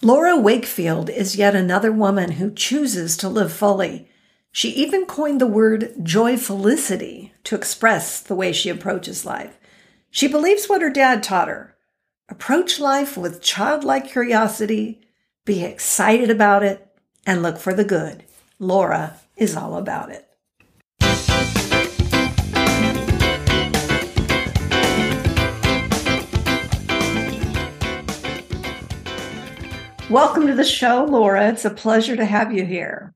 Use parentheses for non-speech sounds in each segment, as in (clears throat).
Laura Wakefield is yet another woman who chooses to live fully. She even coined the word joyfulicity to express the way she approaches life. She believes what her dad taught her approach life with childlike curiosity, be excited about it, and look for the good. Laura is all about it. Welcome to the show, Laura. It's a pleasure to have you here.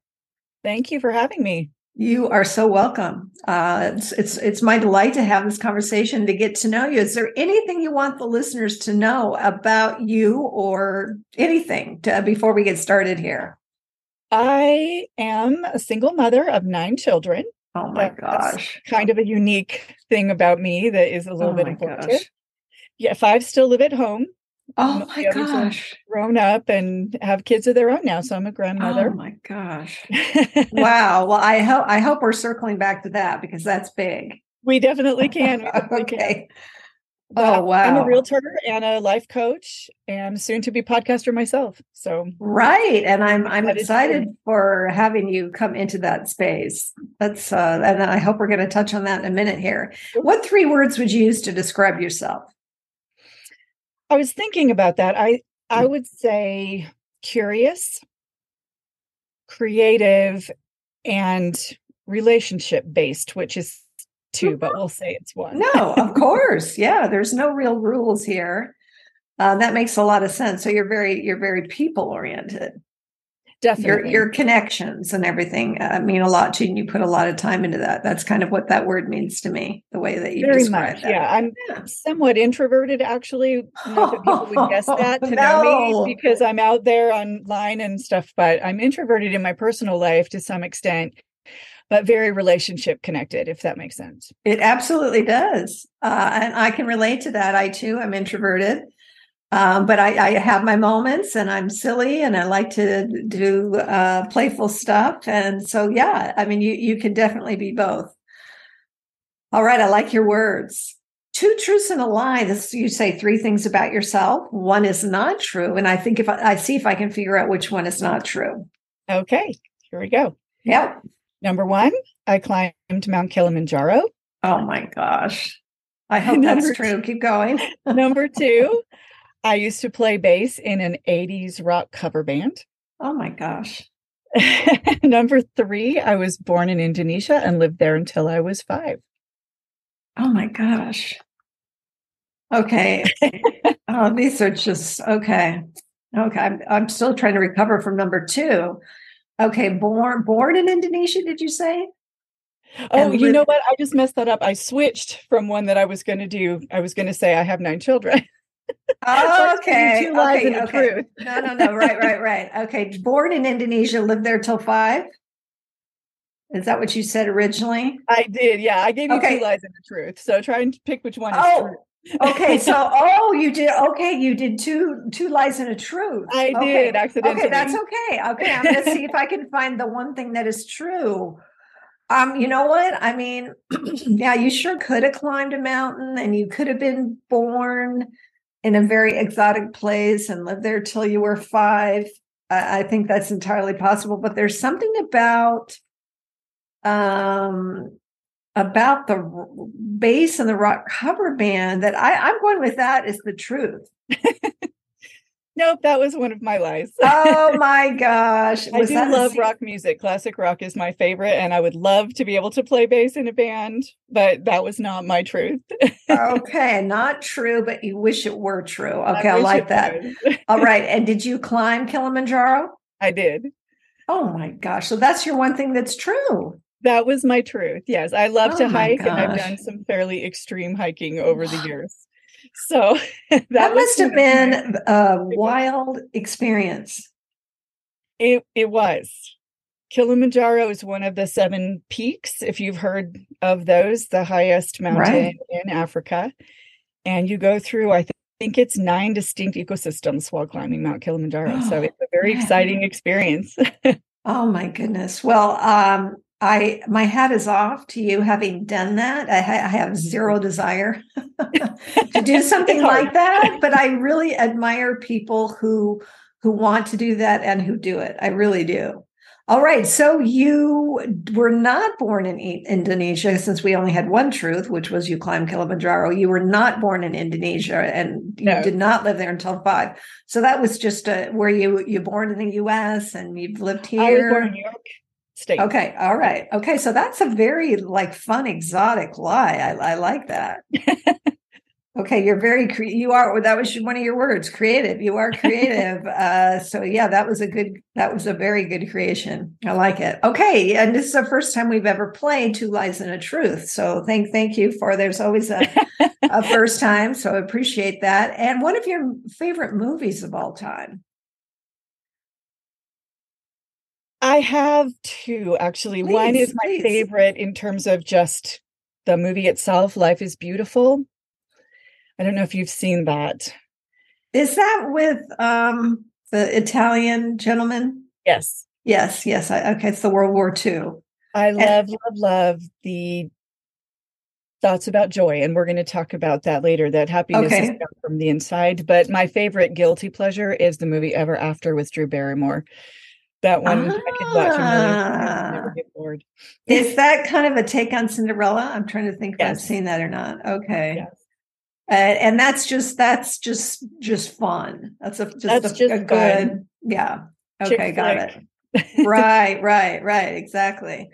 Thank you for having me. You are so welcome. Uh, it's, it's it's my delight to have this conversation to get to know you. Is there anything you want the listeners to know about you, or anything to, before we get started here? I am a single mother of nine children. Oh my gosh! kind of a unique thing about me that is a little oh bit important. Yeah, five still live at home. Oh my gosh. Grown up and have kids of their own now. So I'm a grandmother. Oh my gosh. (laughs) wow. Well, I hope I hope we're circling back to that because that's big. We definitely can. We (laughs) definitely okay. Can. Oh wow! I'm a realtor and a life coach, and soon to be podcaster myself. So right, and I'm I'm excited for having you come into that space. That's uh, and I hope we're going to touch on that in a minute here. What three words would you use to describe yourself? I was thinking about that. I I mm. would say curious, creative, and relationship based, which is two, but we'll say it's one. no, of (laughs) course. Yeah, there's no real rules here. Uh, that makes a lot of sense. So you're very you're very people oriented. Definitely. Your, your connections and everything uh, mean a lot to you, and you put a lot of time into that. That's kind of what that word means to me, the way that you Very describe much, that. Yeah, I'm yeah. somewhat introverted, actually. Not that people would guess (laughs) that to no. know me because I'm out there online and stuff, but I'm introverted in my personal life to some extent, but very relationship connected, if that makes sense. It absolutely does. Uh, and I can relate to that. I too am introverted. Um, but I, I, have my moments and I'm silly and I like to do uh, playful stuff. And so, yeah, I mean, you, you can definitely be both. All right. I like your words. Two truths and a lie. This you say three things about yourself. One is not true. And I think if I, I see if I can figure out which one is not true. Okay. Here we go. Yep. Number one, I climbed Mount Kilimanjaro. Oh my gosh. I (laughs) hope that's true. Keep going. (laughs) number two, (laughs) I used to play bass in an 80s rock cover band. Oh my gosh. (laughs) Number three, I was born in Indonesia and lived there until I was five. Oh my gosh. Okay. (laughs) oh, these are just okay. Okay. I'm, I'm still trying to recover from number two. Okay. Born born in Indonesia, did you say? Oh, and you with- know what? I just messed that up. I switched from one that I was going to do. I was going to say I have nine children. (laughs) Oh, okay. Two lies okay, and okay. truth. no, no, no. Right, right, (laughs) right. Okay. Born in Indonesia, lived there till five. Is that what you said originally? I did. Yeah, I gave you okay. two lies and the truth. So try and pick which one. Oh, okay. (laughs) So, oh, you did. Okay, you did two two lies and a truth. I okay. did accidentally. Okay, that's okay. Okay, I'm going to see if I can find the one thing that is true. Um, you know what? I mean, (clears throat) yeah, you sure could have climbed a mountain, and you could have been born in a very exotic place and lived there till you were five. I, I think that's entirely possible. But there's something about um about the bass and the rock cover band that I, I'm going with that is the truth. (laughs) Nope, that was one of my lies. oh (laughs) my gosh. Was I do love rock music. Classic rock is my favorite, and I would love to be able to play bass in a band, but that was not my truth. (laughs) okay, not true, but you wish it were true. Okay, I, I like that. All (laughs) right. And did you climb Kilimanjaro? I did. Oh my gosh. So that's your one thing that's true. That was my truth. Yes. I love oh to hike gosh. and I've done some fairly extreme hiking over the years. So (laughs) that, that must have been a wild experience. It it was. Kilimanjaro is one of the seven peaks, if you've heard of those, the highest mountain right. in Africa. And you go through, I think it's nine distinct ecosystems while climbing Mount Kilimanjaro. Oh, so (gasps) it's a very man. exciting experience. (laughs) oh my goodness. Well, um, I my hat is off to you having done that. I, I have mm-hmm. zero desire (laughs) to do something like that, but I really admire people who who want to do that and who do it. I really do. All right. So you were not born in Indonesia since we only had one truth, which was you climbed Kilimanjaro. You were not born in Indonesia and you no. did not live there until five. So that was just a, were you, you born in the US and you've lived here? I was born in New York State. Okay. All right. Okay. So that's a very like fun, exotic lie. I, I like that. (laughs) Okay, you're very cre- you are that was one of your words, creative. You are creative. (laughs) uh, so yeah, that was a good that was a very good creation. I like it. Okay, and this is the first time we've ever played Two Lies and a Truth. So thank thank you for there's always a, a (laughs) first time. So I appreciate that. And one of your favorite movies of all time. I have two actually. Please, one is my please. favorite in terms of just the movie itself, Life is Beautiful I don't know if you've seen that. Is that with um the Italian gentleman? Yes. Yes, yes. I, okay, it's the World War II. I love, and, love, love the thoughts about joy, and we're going to talk about that later. That happiness okay. is from the inside. But my favorite guilty pleasure is the movie Ever After with Drew Barrymore. That one ah. I could watch and never get bored. Is that kind of a take on Cinderella? I'm trying to think if yes. I've seen that or not. Okay. Yes and, and that's just that's just just fun. That's a just, that's a, just a good yeah. Okay, Chick got it. (laughs) right, right, right. Exactly.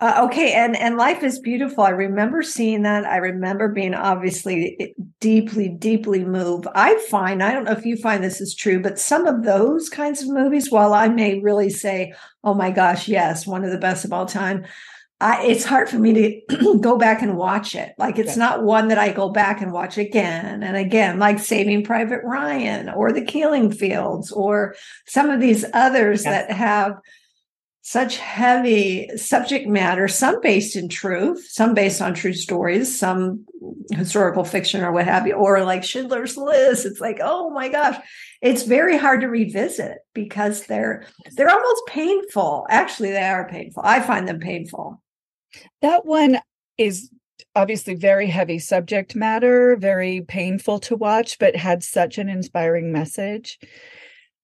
Uh, okay, and and life is beautiful. I remember seeing that. I remember being obviously deeply, deeply moved. I find I don't know if you find this is true, but some of those kinds of movies, while I may really say, "Oh my gosh, yes, one of the best of all time," I, it's hard for me to (clears throat) go back and watch it. Like it's not one that I go back and watch again and again, like Saving Private Ryan or The Killing Fields or some of these others yes. that have such heavy subject matter, some based in truth, some based on true stories, some historical fiction or what have you, or like Schindler's List. It's like, oh my gosh, it's very hard to revisit because they're they're almost painful. Actually, they are painful. I find them painful. That one is obviously very heavy subject matter, very painful to watch, but had such an inspiring message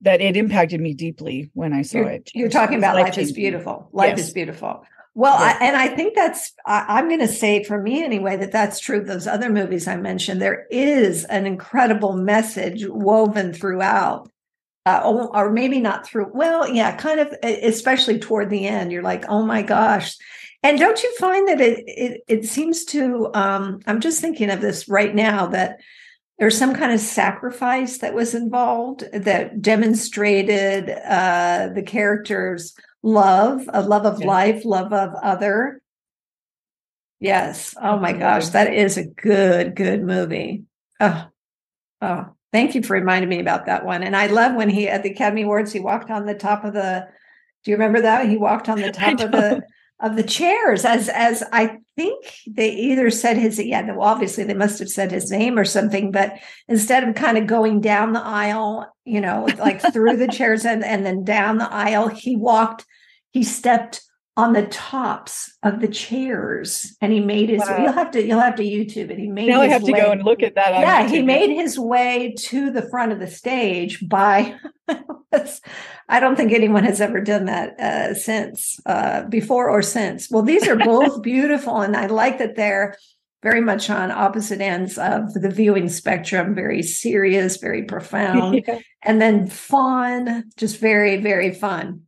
that it impacted me deeply when I saw you're, it. You're talking about life is beautiful. Life yes. is beautiful. Well, yes. I, and I think that's, I, am going to say for me anyway, that that's true. Those other movies I mentioned, there is an incredible message woven throughout. Uh, or maybe not through, well, yeah, kind of, especially toward the end. You're like, oh my gosh, and don't you find that it it, it seems to um, I'm just thinking of this right now that there's some kind of sacrifice that was involved that demonstrated uh, the character's love, a love of yeah. life, love of other. Yes. Oh my gosh, that is a good, good movie. Oh, oh, thank you for reminding me about that one. And I love when he at the Academy Awards he walked on the top of the. Do you remember that? He walked on the (laughs) top of the of the chairs as as I think they either said his yeah well obviously they must have said his name or something but instead of kind of going down the aisle you know like through the (laughs) chairs and and then down the aisle he walked he stepped on the tops of the chairs and he made his wow. you'll have to you'll have to youtube it he made now i have to go and look at that yeah he made his way to the front of the stage by (laughs) i don't think anyone has ever done that uh, since uh, before or since well these are both (laughs) beautiful and i like that they're very much on opposite ends of the viewing spectrum very serious very profound (laughs) yeah. and then fun just very very fun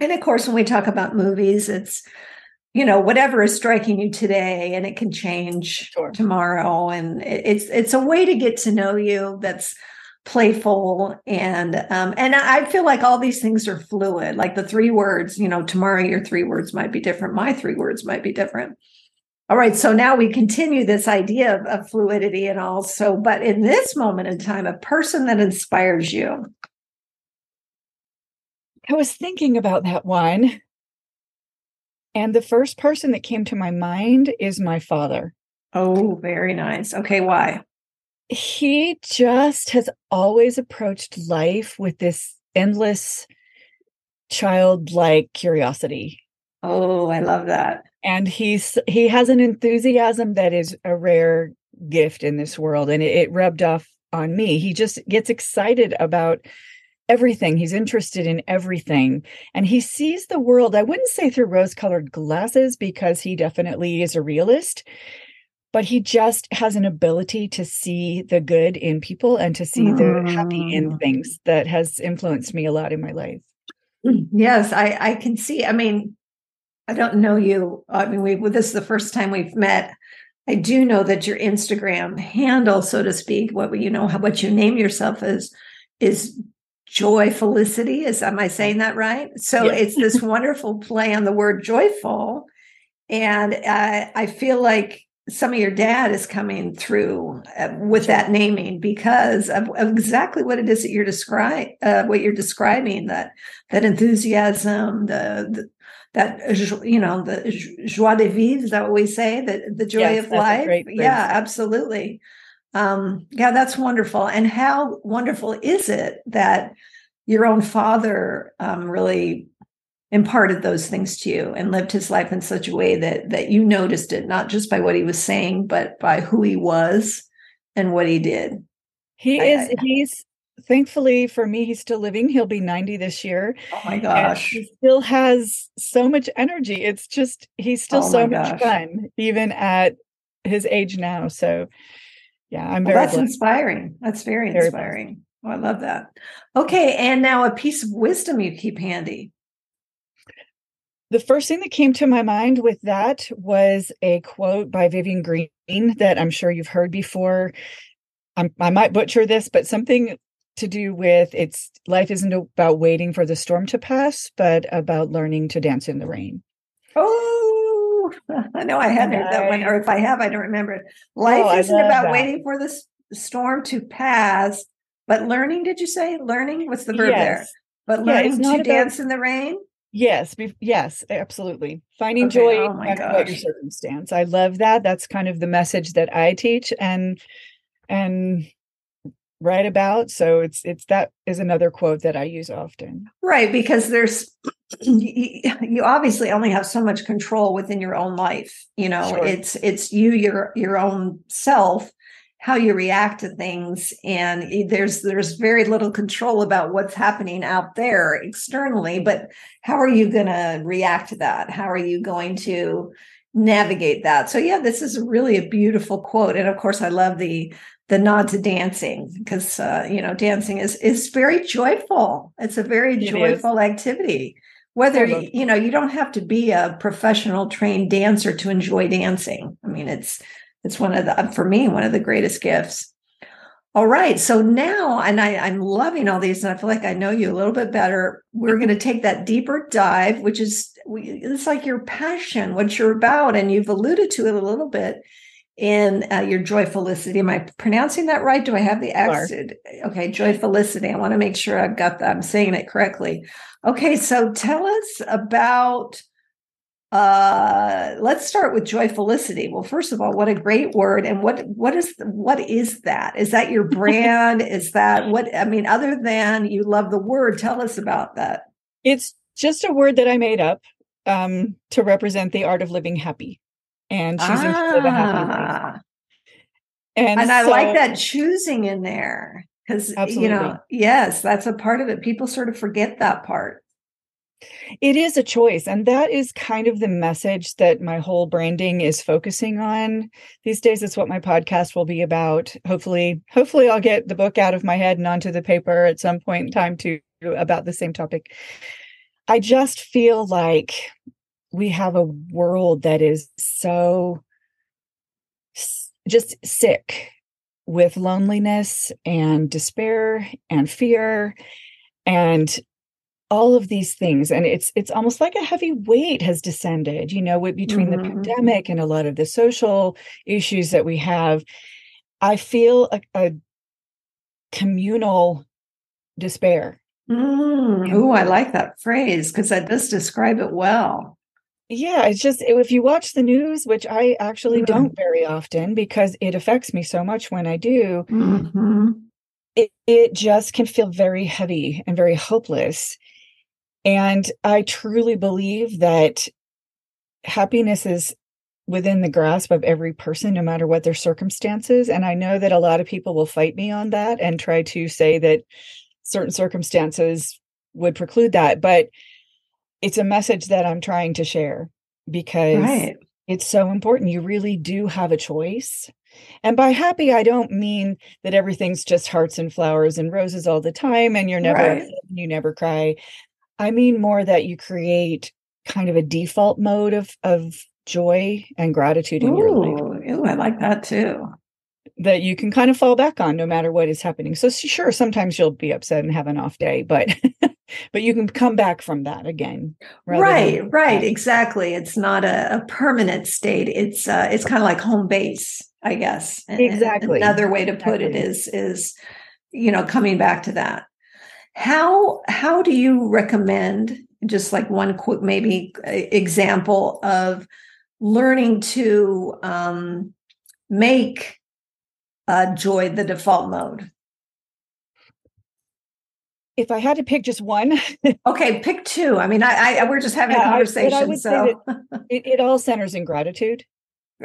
and of course, when we talk about movies, it's, you know, whatever is striking you today and it can change sure. tomorrow. And it's it's a way to get to know you that's playful and um and I feel like all these things are fluid. Like the three words, you know, tomorrow your three words might be different. My three words might be different. All right, so now we continue this idea of, of fluidity and also, but in this moment in time, a person that inspires you, I was thinking about that one. And the first person that came to my mind is my father. Oh, very nice. Okay, why? He just has always approached life with this endless childlike curiosity. Oh, I love that. And he's he has an enthusiasm that is a rare gift in this world and it, it rubbed off on me. He just gets excited about everything. He's interested in everything. And he sees the world, I wouldn't say through rose colored glasses because he definitely is a realist, but he just has an ability to see the good in people and to see mm. the happy in mm. things that has influenced me a lot in my life. Yes, I, I can see. I mean, I don't know you. I mean, we this is the first time we've met. I do know that your Instagram handle, so to speak, what you know, how what you name yourself as, is joyfulicity. Is am I saying that right? So yes. it's this wonderful play on the word joyful, and I, I feel like some of your dad is coming through uh, with that naming because of, of, exactly what it is that you're describing, uh, what you're describing that that enthusiasm, the, the that you know the joie de vivre is that what we say the the joy yes, of life yeah absolutely um yeah that's wonderful. And how wonderful is it that your own father um really imparted those things to you and lived his life in such a way that that you noticed it not just by what he was saying but by who he was and what he did? He I, is I, he's thankfully for me he's still living. He'll be 90 this year. Oh my gosh. he still has so much energy. It's just he's still oh so much fun even at his age now. So yeah i'm very well, that's blessed. inspiring that's very, very inspiring oh, i love that okay and now a piece of wisdom you keep handy the first thing that came to my mind with that was a quote by Vivian Greene that I'm sure you've heard before. I'm, i might butcher this, but something to do with it's life isn't about waiting for the storm to pass, but about learning to dance in the rain. Oh, (laughs) I know I hadn't heard that one, or if I have, I don't remember it. Oh, Life oh, isn't about that. waiting for the storm to pass, but learning. Did you say learning? What's the verb yes. there? But learning yeah, to dance in the rain. Yes, be, yes, absolutely. Finding okay. joy oh in your circumstance. I love that. That's kind of the message that I teach, and and write about so it's it's that is another quote that i use often right because there's you obviously only have so much control within your own life you know sure. it's it's you your your own self how you react to things and there's there's very little control about what's happening out there externally but how are you going to react to that how are you going to navigate that so yeah this is really a beautiful quote and of course i love the the nod to dancing because uh, you know dancing is is very joyful. It's a very it joyful is. activity. Whether you, know you don't have to be a professional trained dancer to enjoy dancing. I mean, it's it's one of the for me one of the greatest gifts. All right, so now, and I, I'm loving all these, and I feel like I know you a little bit better. We're going to take that deeper dive, which is it's like your passion, what you're about, and you've alluded to it a little bit in uh, your joyfulicity. Am I pronouncing that right? Do I have the accent? Okay, joyfulicity. I want to make sure I've got that. I'm saying it correctly. Okay, so tell us about. Uh, let's start with joyfulicity. Well, first of all, what a great word! And what what is what is that? Is that your (laughs) brand? is that what I mean? Other than you love the word, tell us about that. It's just a word that I made up um, to represent the art of living happy and choosing ah. to a happy. And, and so, I like that choosing in there because you know, yes, that's a part of it. People sort of forget that part. It is a choice. And that is kind of the message that my whole branding is focusing on these days. It's what my podcast will be about. Hopefully, hopefully I'll get the book out of my head and onto the paper at some point in time too about the same topic. I just feel like we have a world that is so just sick with loneliness and despair and fear and all of these things and it's it's almost like a heavy weight has descended you know with, between mm-hmm. the pandemic and a lot of the social issues that we have i feel a, a communal despair mm. oh i like that phrase because that does describe it well yeah it's just if you watch the news which i actually mm-hmm. don't very often because it affects me so much when i do mm-hmm. it, it just can feel very heavy and very hopeless and i truly believe that happiness is within the grasp of every person no matter what their circumstances and i know that a lot of people will fight me on that and try to say that certain circumstances would preclude that but it's a message that I'm trying to share because right. it's so important. You really do have a choice. And by happy, I don't mean that everything's just hearts and flowers and roses all the time and you're never right. you never cry. I mean more that you create kind of a default mode of of joy and gratitude in ooh, your life. Ooh, I like that too. That you can kind of fall back on no matter what is happening. So sure, sometimes you'll be upset and have an off day, but (laughs) but you can come back from that again right right exactly it's not a, a permanent state it's uh it's kind of like home base i guess exactly another way to put exactly. it is is you know coming back to that. How how do you recommend just like one quick maybe example of learning to um make uh joy the default mode if I had to pick just one, (laughs) okay, pick two. I mean, I, I we're just having yeah, a conversation, I, so (laughs) it, it, all centers in gratitude.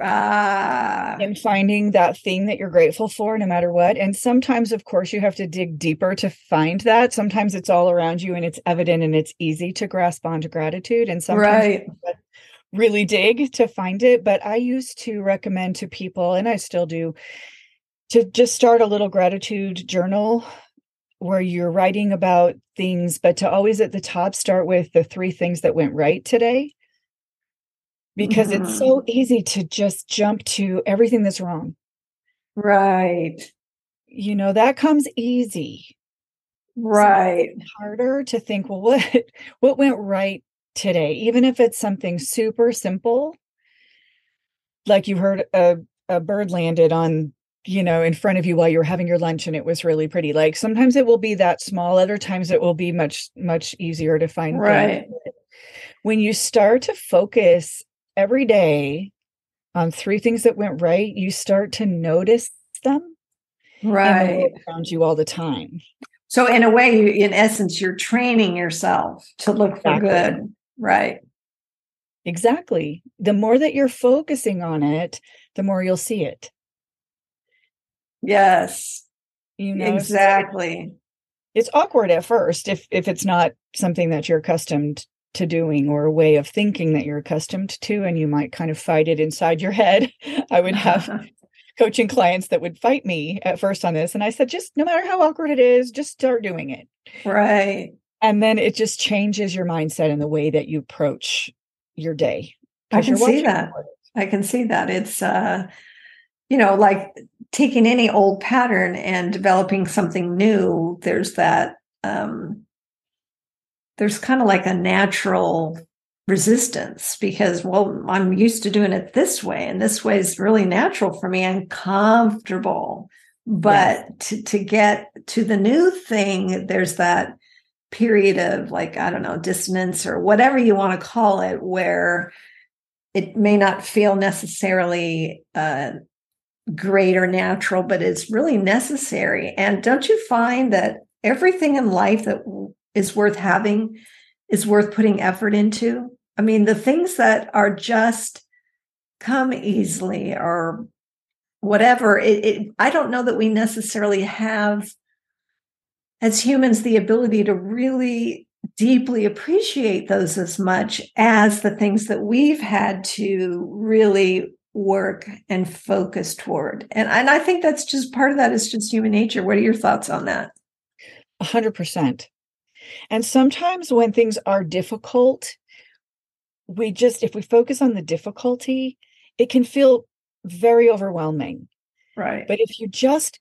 Ah, and finding that thing that you're grateful for, no matter what. And sometimes, of course, you have to dig deeper to find that. Sometimes it's all around you and it's evident and it's easy to grasp onto gratitude. And sometimes right. really dig to find it. But I used to recommend to people, and I still do, to just start a little gratitude journal where you're writing about things, but to always at the top start with the three things that went right today. Because mm-hmm. it's so easy to just jump to everything that's wrong. Right. You know, that comes easy. Right. So harder to think, well, what (laughs) what went right today? Even if it's something super simple, like you heard a, a bird landed on you know in front of you while you're having your lunch and it was really pretty. Like sometimes it will be that small other times it will be much much easier to find right. When you start to focus every day on three things that went right you start to notice them right. around you all the time. So in a way you, in essence you're training yourself to look for exactly. good. Right. Exactly. The more that you're focusing on it the more you'll see it Yes. You know exactly. It's awkward at first if if it's not something that you're accustomed to doing or a way of thinking that you're accustomed to and you might kind of fight it inside your head. (laughs) I would have (laughs) coaching clients that would fight me at first on this and I said just no matter how awkward it is, just start doing it. Right. And then it just changes your mindset and the way that you approach your day. I can see that. I can see that. It's uh you know, like taking any old pattern and developing something new, there's that um, there's kind of like a natural resistance because well i'm used to doing it this way and this way is really natural for me and comfortable but yes. to, to get to the new thing there's that period of like i don't know dissonance or whatever you want to call it where it may not feel necessarily uh, great or natural, but it's really necessary. And don't you find that everything in life that is worth having is worth putting effort into? I mean, the things that are just come easily or whatever, it, it, I don't know that we necessarily have as humans the ability to really deeply appreciate those as much as the things that we've had to really work and focus toward. And, and I think that's just part of that is just human nature. What are your thoughts on that? A hundred percent. And sometimes when things are difficult, we just, if we focus on the difficulty, it can feel very overwhelming. Right. But if you just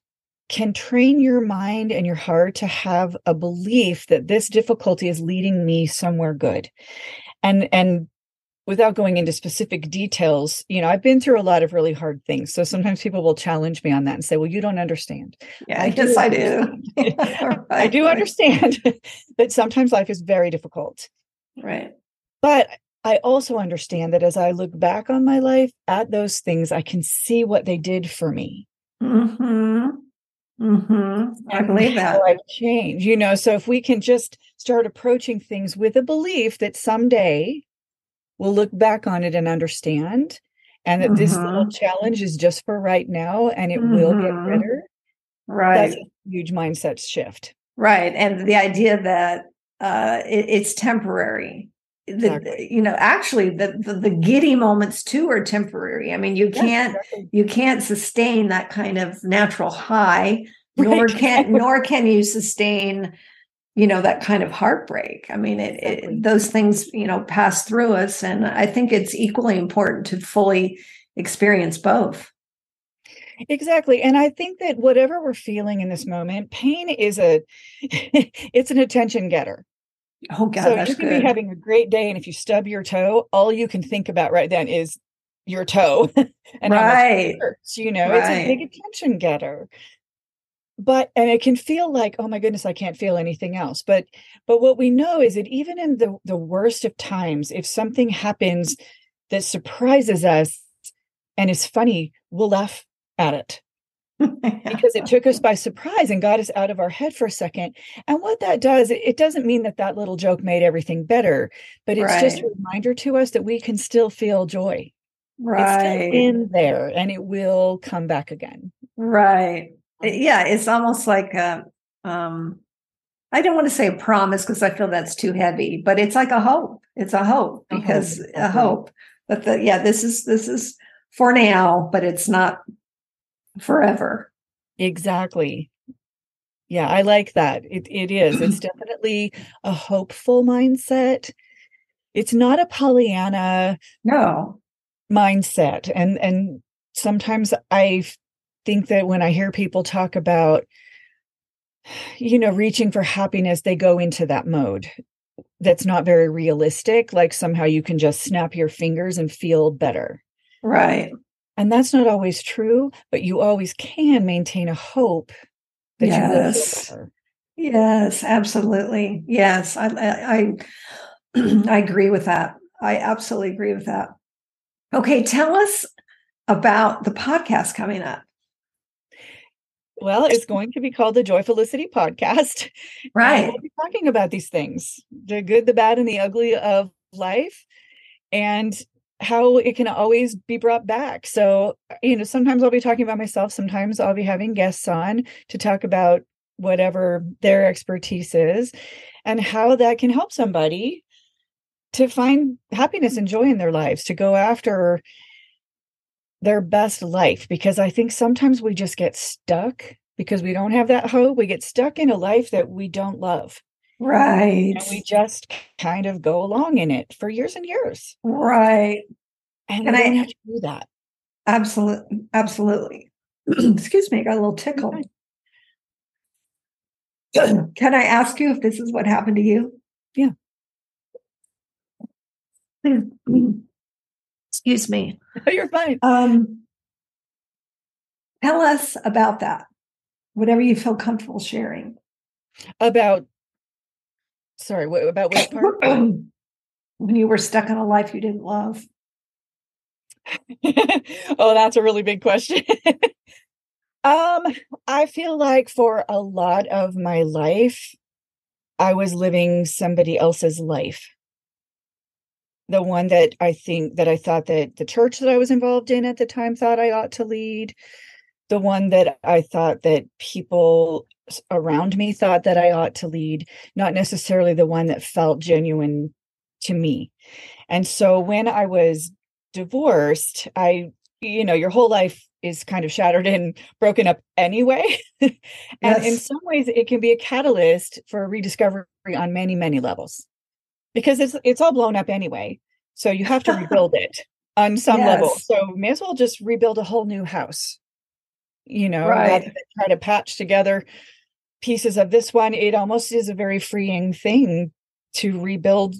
can train your mind and your heart to have a belief that this difficulty is leading me somewhere good and and without going into specific details, you know, I've been through a lot of really hard things. So sometimes people will challenge me on that and say, well, you don't understand. Yeah, I guess (laughs) I do. right, I do understand (laughs) that sometimes life is very difficult. Right. But I also understand that as I look back on my life at those things, I can see what they did for me. Mm-hmm. Mm-hmm. I believe that. I've changed, you know. So if we can just start approaching things with a belief that someday we'll look back on it and understand, and that mm-hmm. this little challenge is just for right now and it mm-hmm. will get mm-hmm. better. Right. That's a huge mindset shift. Right. And the idea that uh, it, it's temporary the, you know actually the, the, the giddy moments too are temporary i mean you can't exactly. you can't sustain that kind of natural high (laughs) nor can nor can you sustain you know that kind of heartbreak i mean it, exactly. it, those things you know pass through us and i think it's equally important to fully experience both exactly and i think that whatever we're feeling in this moment pain is a (laughs) it's an attention getter Oh God, so you can good. be having a great day, and if you stub your toe, all you can think about right then is your toe (laughs) and right. hurts. You know, right. it's a big attention getter. But and it can feel like, oh my goodness, I can't feel anything else. But but what we know is that even in the the worst of times, if something happens that surprises us and is funny, we'll laugh at it (laughs) because it took us by surprise and got us out of our head for a second. And what that does, it doesn't mean that that little joke made everything better, but it's right. just a reminder to us that we can still feel joy. Right. It's in there and it will come back again. Right. Yeah. It's almost like a, um, I don't want to say a promise because I feel that's too heavy, but it's like a hope. It's a hope because a hope. A hope. But the, yeah, this is, this is for now, but it's not forever. Exactly. Yeah, I like that. It it is. It's (clears throat) definitely a hopeful mindset. It's not a Pollyanna no mindset. And and sometimes I think that when I hear people talk about you know reaching for happiness, they go into that mode. That's not very realistic. Like somehow you can just snap your fingers and feel better. Right. And that's not always true, but you always can maintain a hope that yes. you Yes, absolutely. Yes, I, I (clears throat) I agree with that. I absolutely agree with that. Okay, tell us about the podcast coming up. Well, it's going to be called the Joyfulicity Podcast. Right. we'll be talking about these things the good, the bad, and the ugly of life. And how it can always be brought back. So, you know, sometimes I'll be talking about myself, sometimes I'll be having guests on to talk about whatever their expertise is and how that can help somebody to find happiness and joy in their lives, to go after their best life. Because I think sometimes we just get stuck because we don't have that hope. We get stuck in a life that we don't love. Right. And we just kind of go along in it for years and years. Right. And, and I have to do that. Absolutely. Absolutely. (clears throat) Excuse me, I got a little tickle. (clears throat) Can I ask you if this is what happened to you? Yeah. (clears throat) Excuse me. (laughs) You're fine. Um, tell us about that. Whatever you feel comfortable sharing. About sorry, what, about (coughs) which part? when you were stuck in a life you didn't love. (laughs) oh, that's a really big question. (laughs) um, I feel like for a lot of my life, I was living somebody else's life. The one that I think that I thought that the church that I was involved in at the time thought I ought to lead, the one that I thought that people around me thought that I ought to lead, not necessarily the one that felt genuine to me. And so when I was divorced, I, you know, your whole life is kind of shattered and (laughs) broken up anyway. (laughs) and yes. in some ways, it can be a catalyst for rediscovery on many, many levels because it's it's all blown up anyway. So you have to (laughs) rebuild it on some yes. level. So may as well just rebuild a whole new house. You know, right. rather than try to patch together pieces of this one, it almost is a very freeing thing to rebuild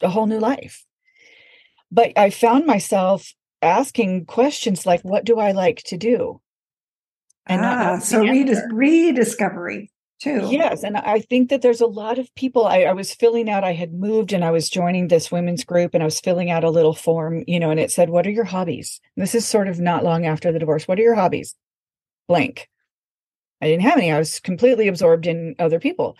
a whole new life. But I found myself asking questions like, what do I like to do? And ah, so redis- rediscovery. Too. Yes. And I think that there's a lot of people. I, I, was filling out, I had moved and I was joining this women's group and I was filling out a little form, you know, and it said, What are your hobbies? And this is sort of not long after the divorce. What are your hobbies? Blank. I didn't have any. I was completely absorbed in other people.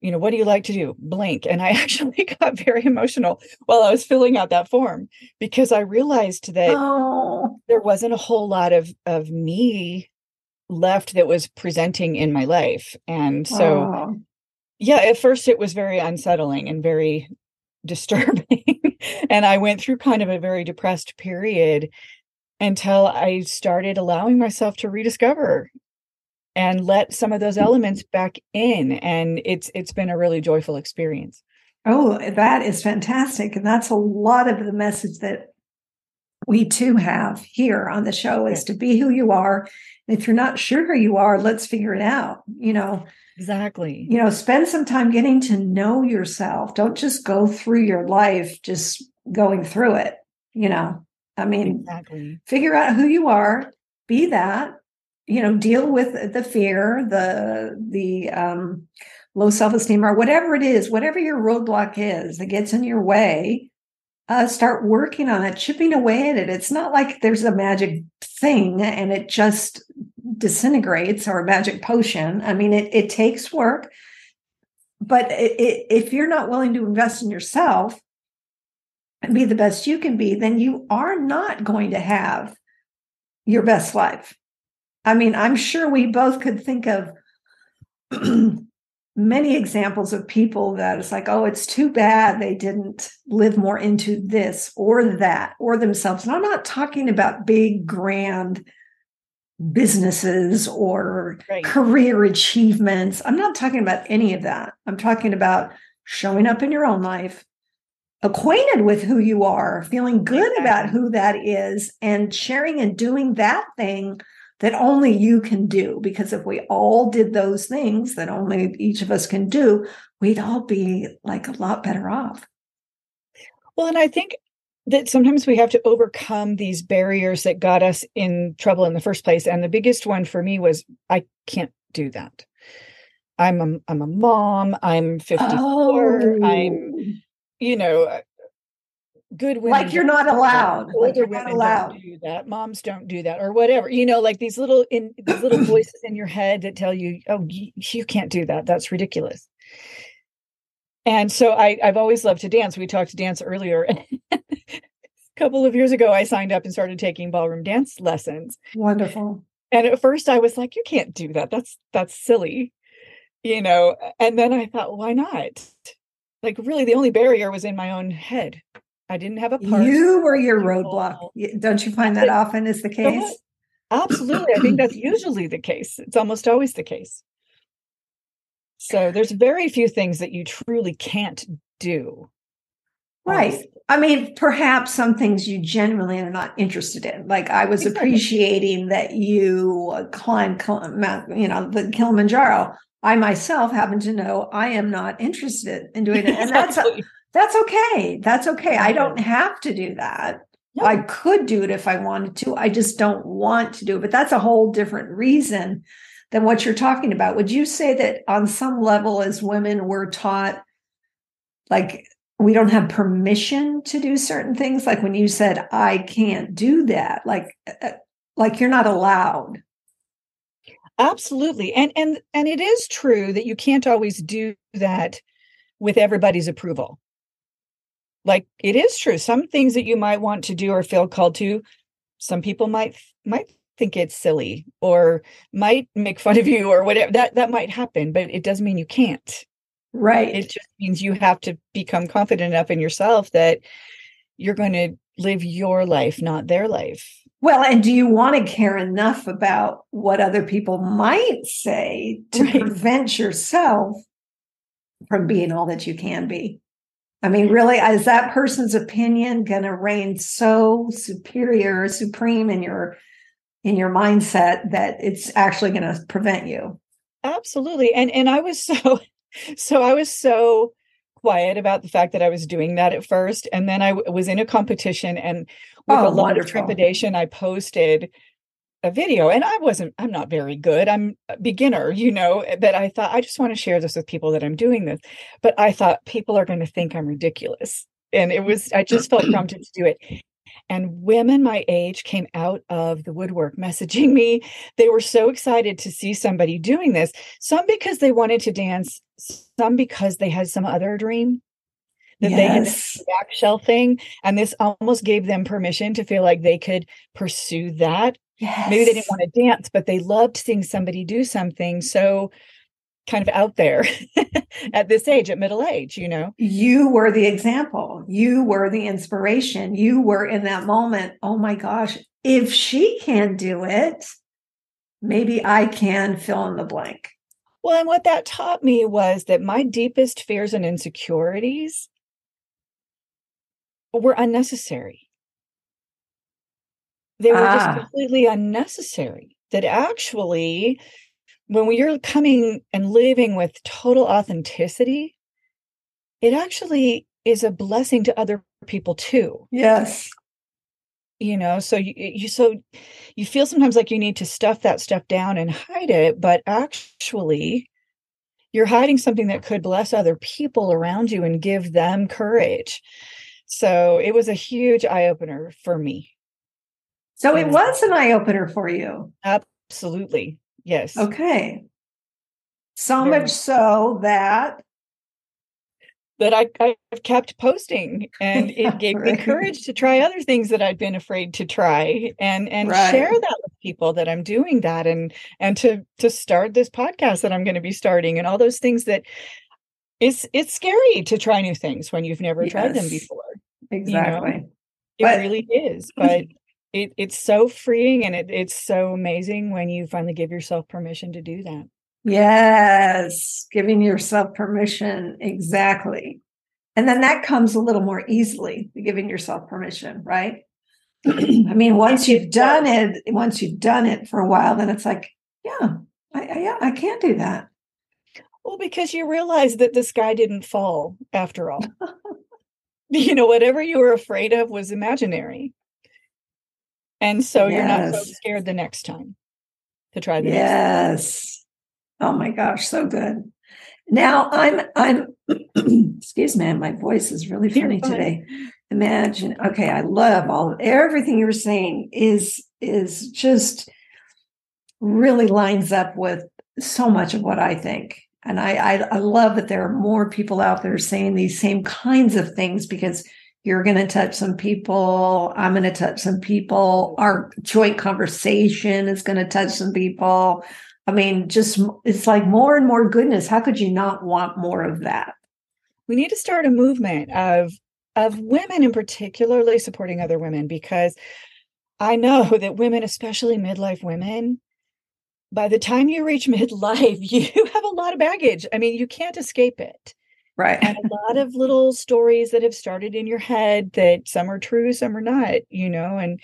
You know, what do you like to do? Blank. And I (laughs) actually got very emotional while I was filling out that form because I realized that oh. there wasn't a whole lot of of me left that was presenting in my life. And so, oh. yeah, at first it was very unsettling and very (laughs) disturbing. and I went through kind of a very depressed period until I started allowing myself to rediscover and let some of those elements back in and it's it's been a really joyful experience. Oh, that is fantastic and that's a lot of the message that we too have here on the show is to be who you are if you're not sure who you are, let's figure it out. You know, exactly. You know, spend some time getting to know yourself. Don't just go through your life just going through it. You know, I mean, exactly. figure out who you are, be that, you know, deal with the fear, the, the, um, low self-esteem or whatever it is, whatever your roadblock is that gets in your way, uh, start working on it, chipping away at it. It's not like there's a magic thing and it just disintegrates or a magic potion. I mean, it, it takes work, but it, it, if you're not willing to invest in yourself and be the best you can be, then you are not going to have your best life. I mean, I'm sure we both could think of (clears throat) many examples of people that it's like, oh, it's too bad they didn't live more into this or that or themselves. And I'm not talking about big, grand businesses or right. career achievements. I'm not talking about any of that. I'm talking about showing up in your own life, acquainted with who you are, feeling good exactly. about who that is, and sharing and doing that thing that only you can do. Because if we all did those things that only each of us can do, we'd all be like a lot better off. Well, and I think that sometimes we have to overcome these barriers that got us in trouble in the first place. And the biggest one for me was I can't do that. I'm a I'm a mom. I'm 54. Oh. I'm, you know, good women like you're not allowed. Older like you're women not allowed. don't do that. Moms don't do that or whatever you know like these little in these little (clears throat) voices in your head that tell you oh you, you can't do that. That's ridiculous. And so I, i've always loved to dance. We talked to dance earlier (laughs) a couple of years ago i signed up and started taking ballroom dance lessons. Wonderful. And at first i was like you can't do that. That's that's silly you know and then i thought why not? Like really the only barrier was in my own head I didn't have a part. You were your roadblock. Don't you find that often is the case? Absolutely. I think that's usually the case. It's almost always the case. So there's very few things that you truly can't do. Right. I mean, perhaps some things you genuinely are not interested in. Like I was exactly. appreciating that you climbed, you know, the Kilimanjaro. I myself happen to know I am not interested in doing it, and that's a, that's okay. That's okay. I don't have to do that. No. I could do it if I wanted to. I just don't want to do it. But that's a whole different reason than what you're talking about. Would you say that on some level, as women, we're taught like we don't have permission to do certain things? Like when you said, I can't do that, like, uh, uh, like you're not allowed. Absolutely. And and and it is true that you can't always do that with everybody's approval like it is true some things that you might want to do or feel called to some people might might think it's silly or might make fun of you or whatever that that might happen but it doesn't mean you can't. Right. it just means you have to become confident enough in yourself that you're going to live your life not their life. Well and do you want to care enough about what other people might say to right. prevent yourself from being all that you can be I mean, really, is that person's opinion going to reign so superior, supreme in your in your mindset that it's actually going to prevent you? Absolutely. And and I was (laughs) so so I was so quiet about the fact that I was doing that at first, and then I w- was in a competition, and with oh, a lot wonderful. of trepidation, I posted a video and I wasn't I'm not very good. I'm a beginner, you know, eh, but I thought I just want to share this with people that I'm doing this. But I thought people are going to think I'm ridiculous. And it was I just felt (clears throat) prompted to do it. And women my age came out of the woodwork messaging me. They were so excited to see somebody doing this. Some because they wanted to dance, some because they had some other dream that yes. they had back shelf thing. And this almost gave them permission to feel like they could pursue that. Yes. Maybe they didn't want to dance, but they loved seeing somebody do something so kind of out there (laughs) at this age, at middle age, you know? You were the example. You were the inspiration. You were in that moment. Oh my gosh, if she can do it, maybe I can fill in the blank. Well, and what that taught me was that my deepest fears and insecurities were unnecessary. They were ah. just completely unnecessary. That actually, when you're coming and living with total authenticity, it actually is a blessing to other people too. Yes. You know, so you, you so you feel sometimes like you need to stuff that stuff down and hide it, but actually you're hiding something that could bless other people around you and give them courage. So it was a huge eye opener for me. So it was an eye opener for you. Absolutely. Yes. Okay. So Very much so that that I, I've kept posting and (laughs) it gave right. me courage to try other things that I'd been afraid to try and and right. share that with people that I'm doing that and and to to start this podcast that I'm going to be starting and all those things that it's it's scary to try new things when you've never yes. tried them before. Exactly. You know? It but, really is. But (laughs) it, it's so freeing and it, it's so amazing when you finally give yourself permission to do that. Yes, giving yourself permission. Exactly. And then that comes a little more easily, giving yourself permission, right? (clears throat) I mean, once you've done it, once you've done it for a while, then it's like, yeah, I, I, yeah, I can do that. Well, because you realize that the sky didn't fall after all. (laughs) you know, whatever you were afraid of was imaginary. And so yes. you're not so scared the next time to try the yes. Oh my gosh, so good. Now I'm I'm (clears throat) excuse me, my voice is really funny today. Imagine, okay, I love all everything you were saying is is just really lines up with so much of what I think. And I, I, I love that there are more people out there saying these same kinds of things because you're going to touch some people. I'm going to touch some people. Our joint conversation is going to touch some people. I mean, just it's like more and more goodness. How could you not want more of that? We need to start a movement of of women in particularly supporting other women because I know (laughs) that women, especially midlife women, by the time you reach (laughs) midlife, you have a lot of baggage. I mean, you can't escape it. Right. and a lot of little stories that have started in your head that some are true, some are not, you know, and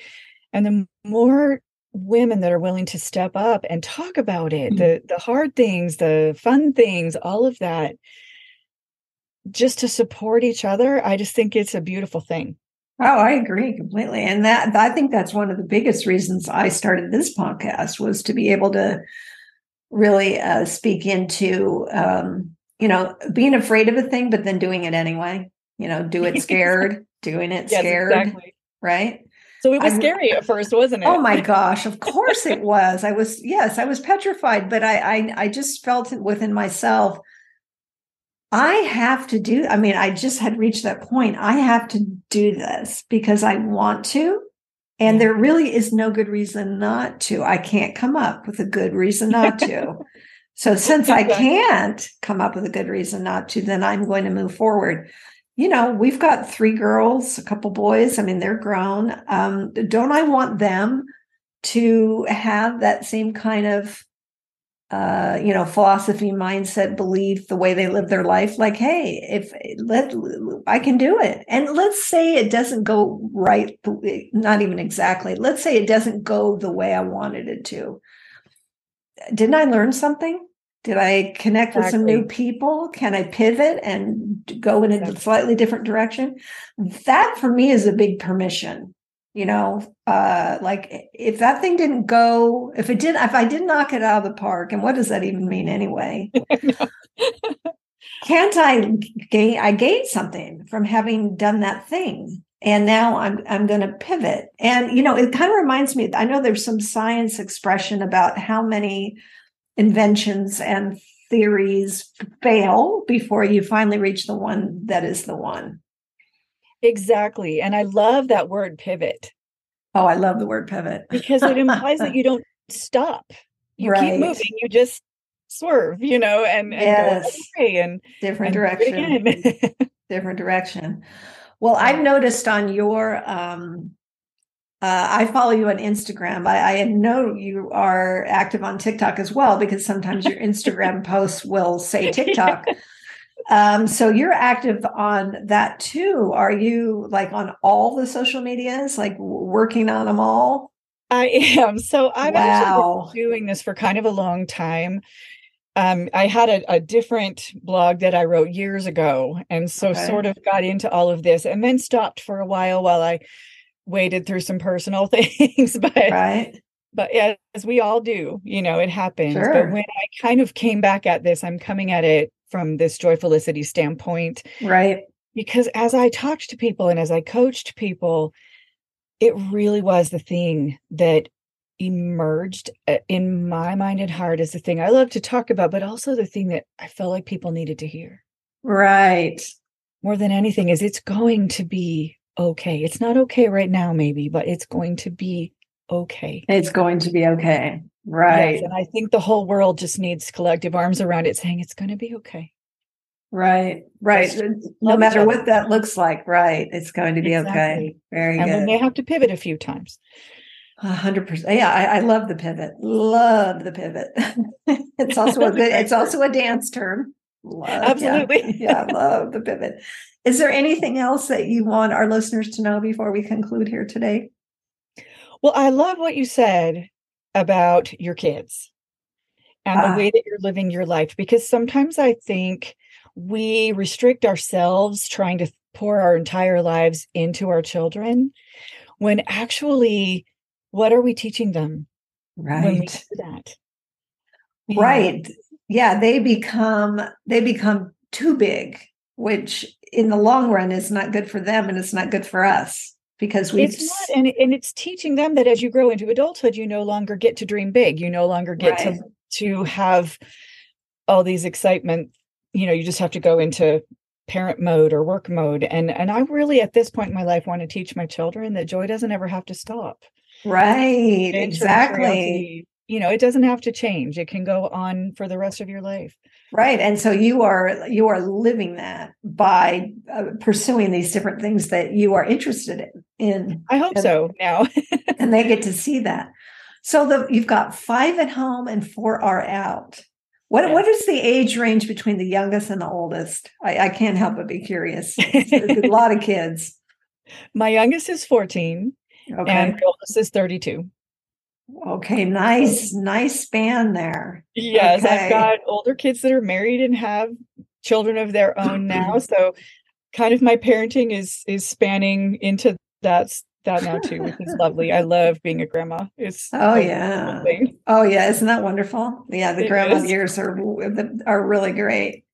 and the more women that are willing to step up and talk about it, mm-hmm. the the hard things, the fun things, all of that, just to support each other, I just think it's a beautiful thing. Oh, I agree completely. And that I think that's one of the biggest reasons I started this podcast was to be able to really uh, speak into um, you know, being afraid of a thing, but then doing it anyway. You know, do it (laughs) scared, doing it yes, scared. Exactly. Right. So it was I'm, scary at first, wasn't it? Oh my (laughs) gosh, of course it was. I was yes, I was petrified, but I I, I just felt it within myself I have to do, I mean, I just had reached that point. I have to do this because I want to. And there really is no good reason not to. I can't come up with a good reason not to. (laughs) so since I can't come up with a good reason not to, then I'm going to move forward. You know, we've got three girls, a couple boys. I mean, they're grown. Um, don't I want them to have that same kind of uh, you know, philosophy, mindset, belief, the way they live their life. Like, hey, if let I can do it, and let's say it doesn't go right, not even exactly. Let's say it doesn't go the way I wanted it to. Didn't I learn something? Did I connect exactly. with some new people? Can I pivot and go in a exactly. slightly different direction? That for me is a big permission you know uh like if that thing didn't go if it did if i did knock it out of the park and what does that even mean anyway (laughs) (laughs) can't i gain i gain something from having done that thing and now i'm i'm going to pivot and you know it kind of reminds me i know there's some science expression about how many inventions and theories fail before you finally reach the one that is the one Exactly. And I love that word pivot. Oh, I love the word pivot because it implies that you (laughs) don't stop. You right. keep moving, you just swerve, you know, and, and yes. and different and direction. (laughs) different direction. Well, I've noticed on your um uh, I follow you on Instagram. I, I, know you are active on TikTok as well because sometimes your Instagram (laughs) posts will say (laughs) TikTok. Um, so you're active on that too. Are you like on all the social medias, like working on them all? I am. So I've wow. actually been doing this for kind of a long time. Um, I had a, a, different blog that I wrote years ago, and so okay. sort of got into all of this, and then stopped for a while while I waded through some personal (laughs) things. but right. but as we all do, you know, it happens. Sure. But when I kind of came back at this, I'm coming at it from this joyfulicity standpoint. Right. Because as I talked to people and as I coached people, it really was the thing that emerged uh, in my mind and heart as the thing I love to talk about, but also the thing that I felt like people needed to hear. Right. More than anything, is it's going to be okay. It's not okay right now, maybe, but it's going to be okay. It's going to be okay. Right. Yes, and I think the whole world just needs collective arms around it saying it's going to be okay. Right. Right. no matter what that looks like, right. It's going to be exactly. okay. Very and good. we may have to pivot a few times. A hundred percent. Yeah, I, I, love the pivot. Love the pivot. (laughs) it's also a good. It's (laughs) also a dance term. Love, Absolutely. Yeah, yeah, (laughs) love the pivot. Is there anything else that you want our listeners to know before we conclude here today? Well, I love what you said about your kids and the ah. way that you're living your life because sometimes I think we restrict ourselves trying to pour our entire lives into our children when actually what are we teaching them right that right yeah they become they become too big which in the long run is not good for them and it's not good for us because we it's not and, and it's teaching them that as you grow into adulthood you no longer get to dream big. You no longer get right. to to have all these excitement. You know you just have to go into parent mode or work mode. And and i really at this point in my life want to teach my children that joy doesn't ever have to stop. Right exactly you know it doesn't have to change it can go on for the rest of your life. Right and so you are you are living that by uh, pursuing these different things that you are interested in, in i hope and, so now. (laughs) and they get to see that. So the you've got five at home and four are out. What yes. what is the age range between the youngest and the oldest? I, I can't help but be curious. A (laughs) lot of kids. My youngest is 14 okay. and the oldest is 32 Okay, nice, nice span there. Yes, okay. I've got older kids that are married and have children of their own now. (clears throat) So kind of my parenting is is spanning into that that now too, which is lovely. I love being a grandma. It's oh yeah, oh yeah, isn't that wonderful? Yeah, the it grandma is. years are are really great.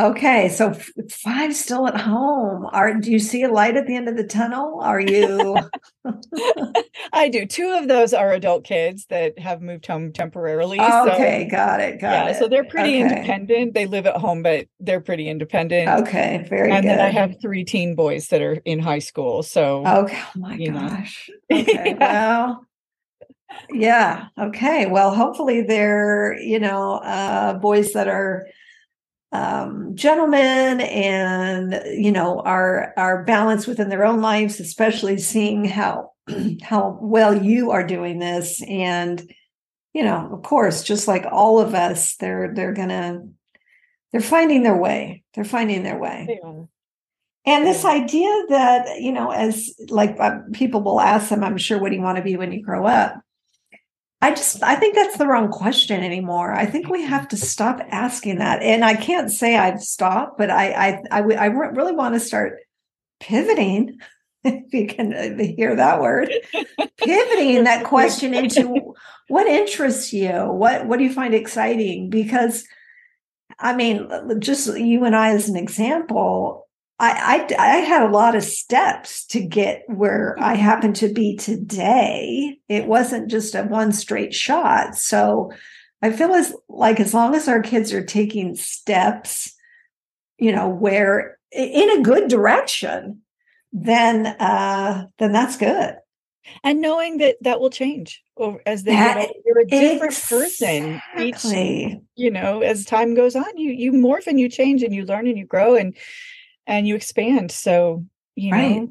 Okay, so five still at home. Are do you see a light at the end of the tunnel? Are you? (laughs) I do. Two of those are adult kids that have moved home temporarily. okay, so, got it. Got yeah, it. so they're pretty okay. independent. They live at home, but they're pretty independent. Okay, very good. and good. then I have three teen boys that are in high school. So okay, oh my gosh. Know. (laughs) Okay, well. Yeah. Okay. Well, hopefully they're, you know, uh, boys that are um, gentlemen and you know are are balanced within their own lives especially seeing how (clears throat) how well you are doing this. And you know of course just like all of us they're they're gonna they're finding their way. They're finding their way. And this idea that you know as like uh, people will ask them i'm sure what do you want to be when you grow up I just I think that's the wrong question anymore. I think we have to stop asking that. And I can't say I've stopped, but I I I, I really want to start pivoting (laughs) if you can uh, hear that word, pivoting that question into what interests you, what what do you find exciting? Because, I mean, just you and I as an example, I, I, I had a lot of steps to get where I happen to be today. It wasn't just a one straight shot. So I feel as like as long as our kids are taking steps, you know, where in a good direction, then uh then that's good. And knowing that that will change as they that, get you're a different exactly. person each, you know, as time goes on, you you morph and you change and you learn and you grow and and you expand. So, you right. know,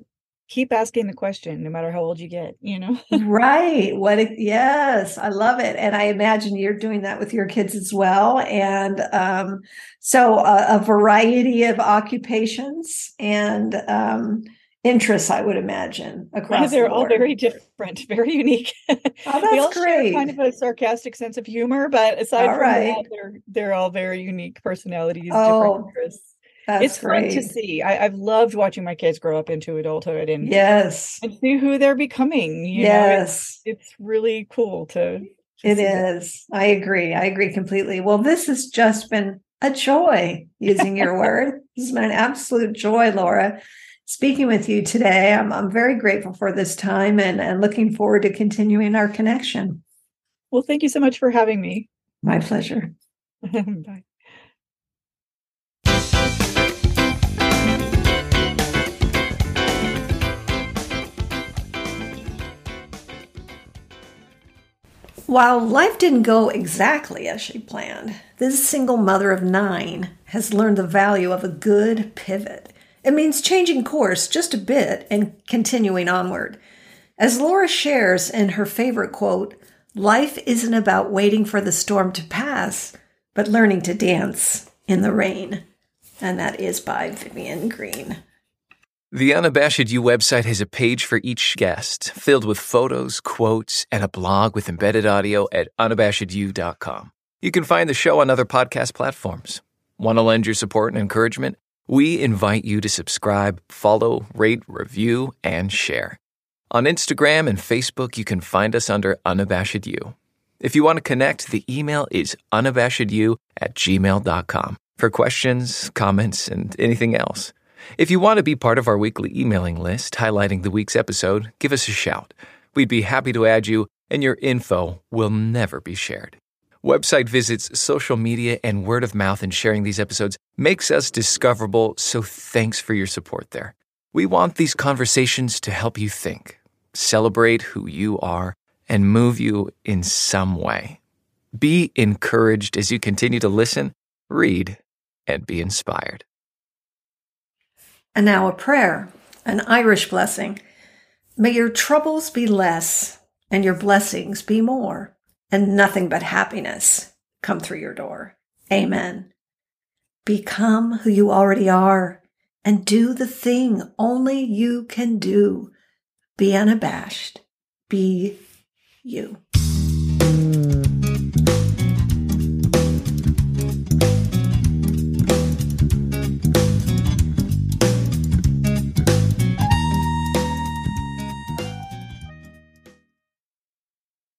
keep asking the question no matter how old you get you know right what yes i love it and i imagine you're doing that with your kids as well and um, so a, a, variety of occupations and um, interests i would imagine across they're the all very different very (laughs) unique oh, that's we all great share kind of a sarcastic sense of humor but aside all from right. that they're they're all very unique personalities oh. different interests that's it's great. fun to see. I, have loved watching my kids grow up into adulthood and yes, and see who they're becoming. yes, know, it's, it's, really cool to. to it is. That. I agree. I agree completely. Well, this has just been a joy using your (laughs) word. This has been an absolute joy, Laura. Speaking with you today, I'm, I'm very grateful for this time and, and looking forward to continuing our connection. Well, thank you so much for having me. My pleasure. (laughs) Bye. While life didn't go exactly as she planned, this single mother of nine has learned the value of a good pivot. It means changing course just a bit and continuing onward. As Laura shares in her favorite quote, life isn't about waiting for the storm to pass, but learning to dance in the rain. And that is by Vivian Greene. The Unabashed You website has a page for each guest, filled with photos, quotes, and a blog with embedded audio at unabashedyou.com. You can find the show on other podcast platforms. Want to lend your support and encouragement? We invite you to subscribe, follow, rate, review, and share. On Instagram and Facebook, you can find us under Unabashed You. If you want to connect, the email is unabashedyou at gmail.com for questions, comments, and anything else. If you want to be part of our weekly emailing list highlighting the week's episode, give us a shout. We'd be happy to add you, and your info will never be shared. Website visits, social media, and word of mouth in sharing these episodes makes us discoverable, so thanks for your support there. We want these conversations to help you think, celebrate who you are, and move you in some way. Be encouraged as you continue to listen, read, and be inspired. And now a prayer, an Irish blessing. May your troubles be less and your blessings be more, and nothing but happiness come through your door. Amen. Become who you already are and do the thing only you can do. Be unabashed. Be you.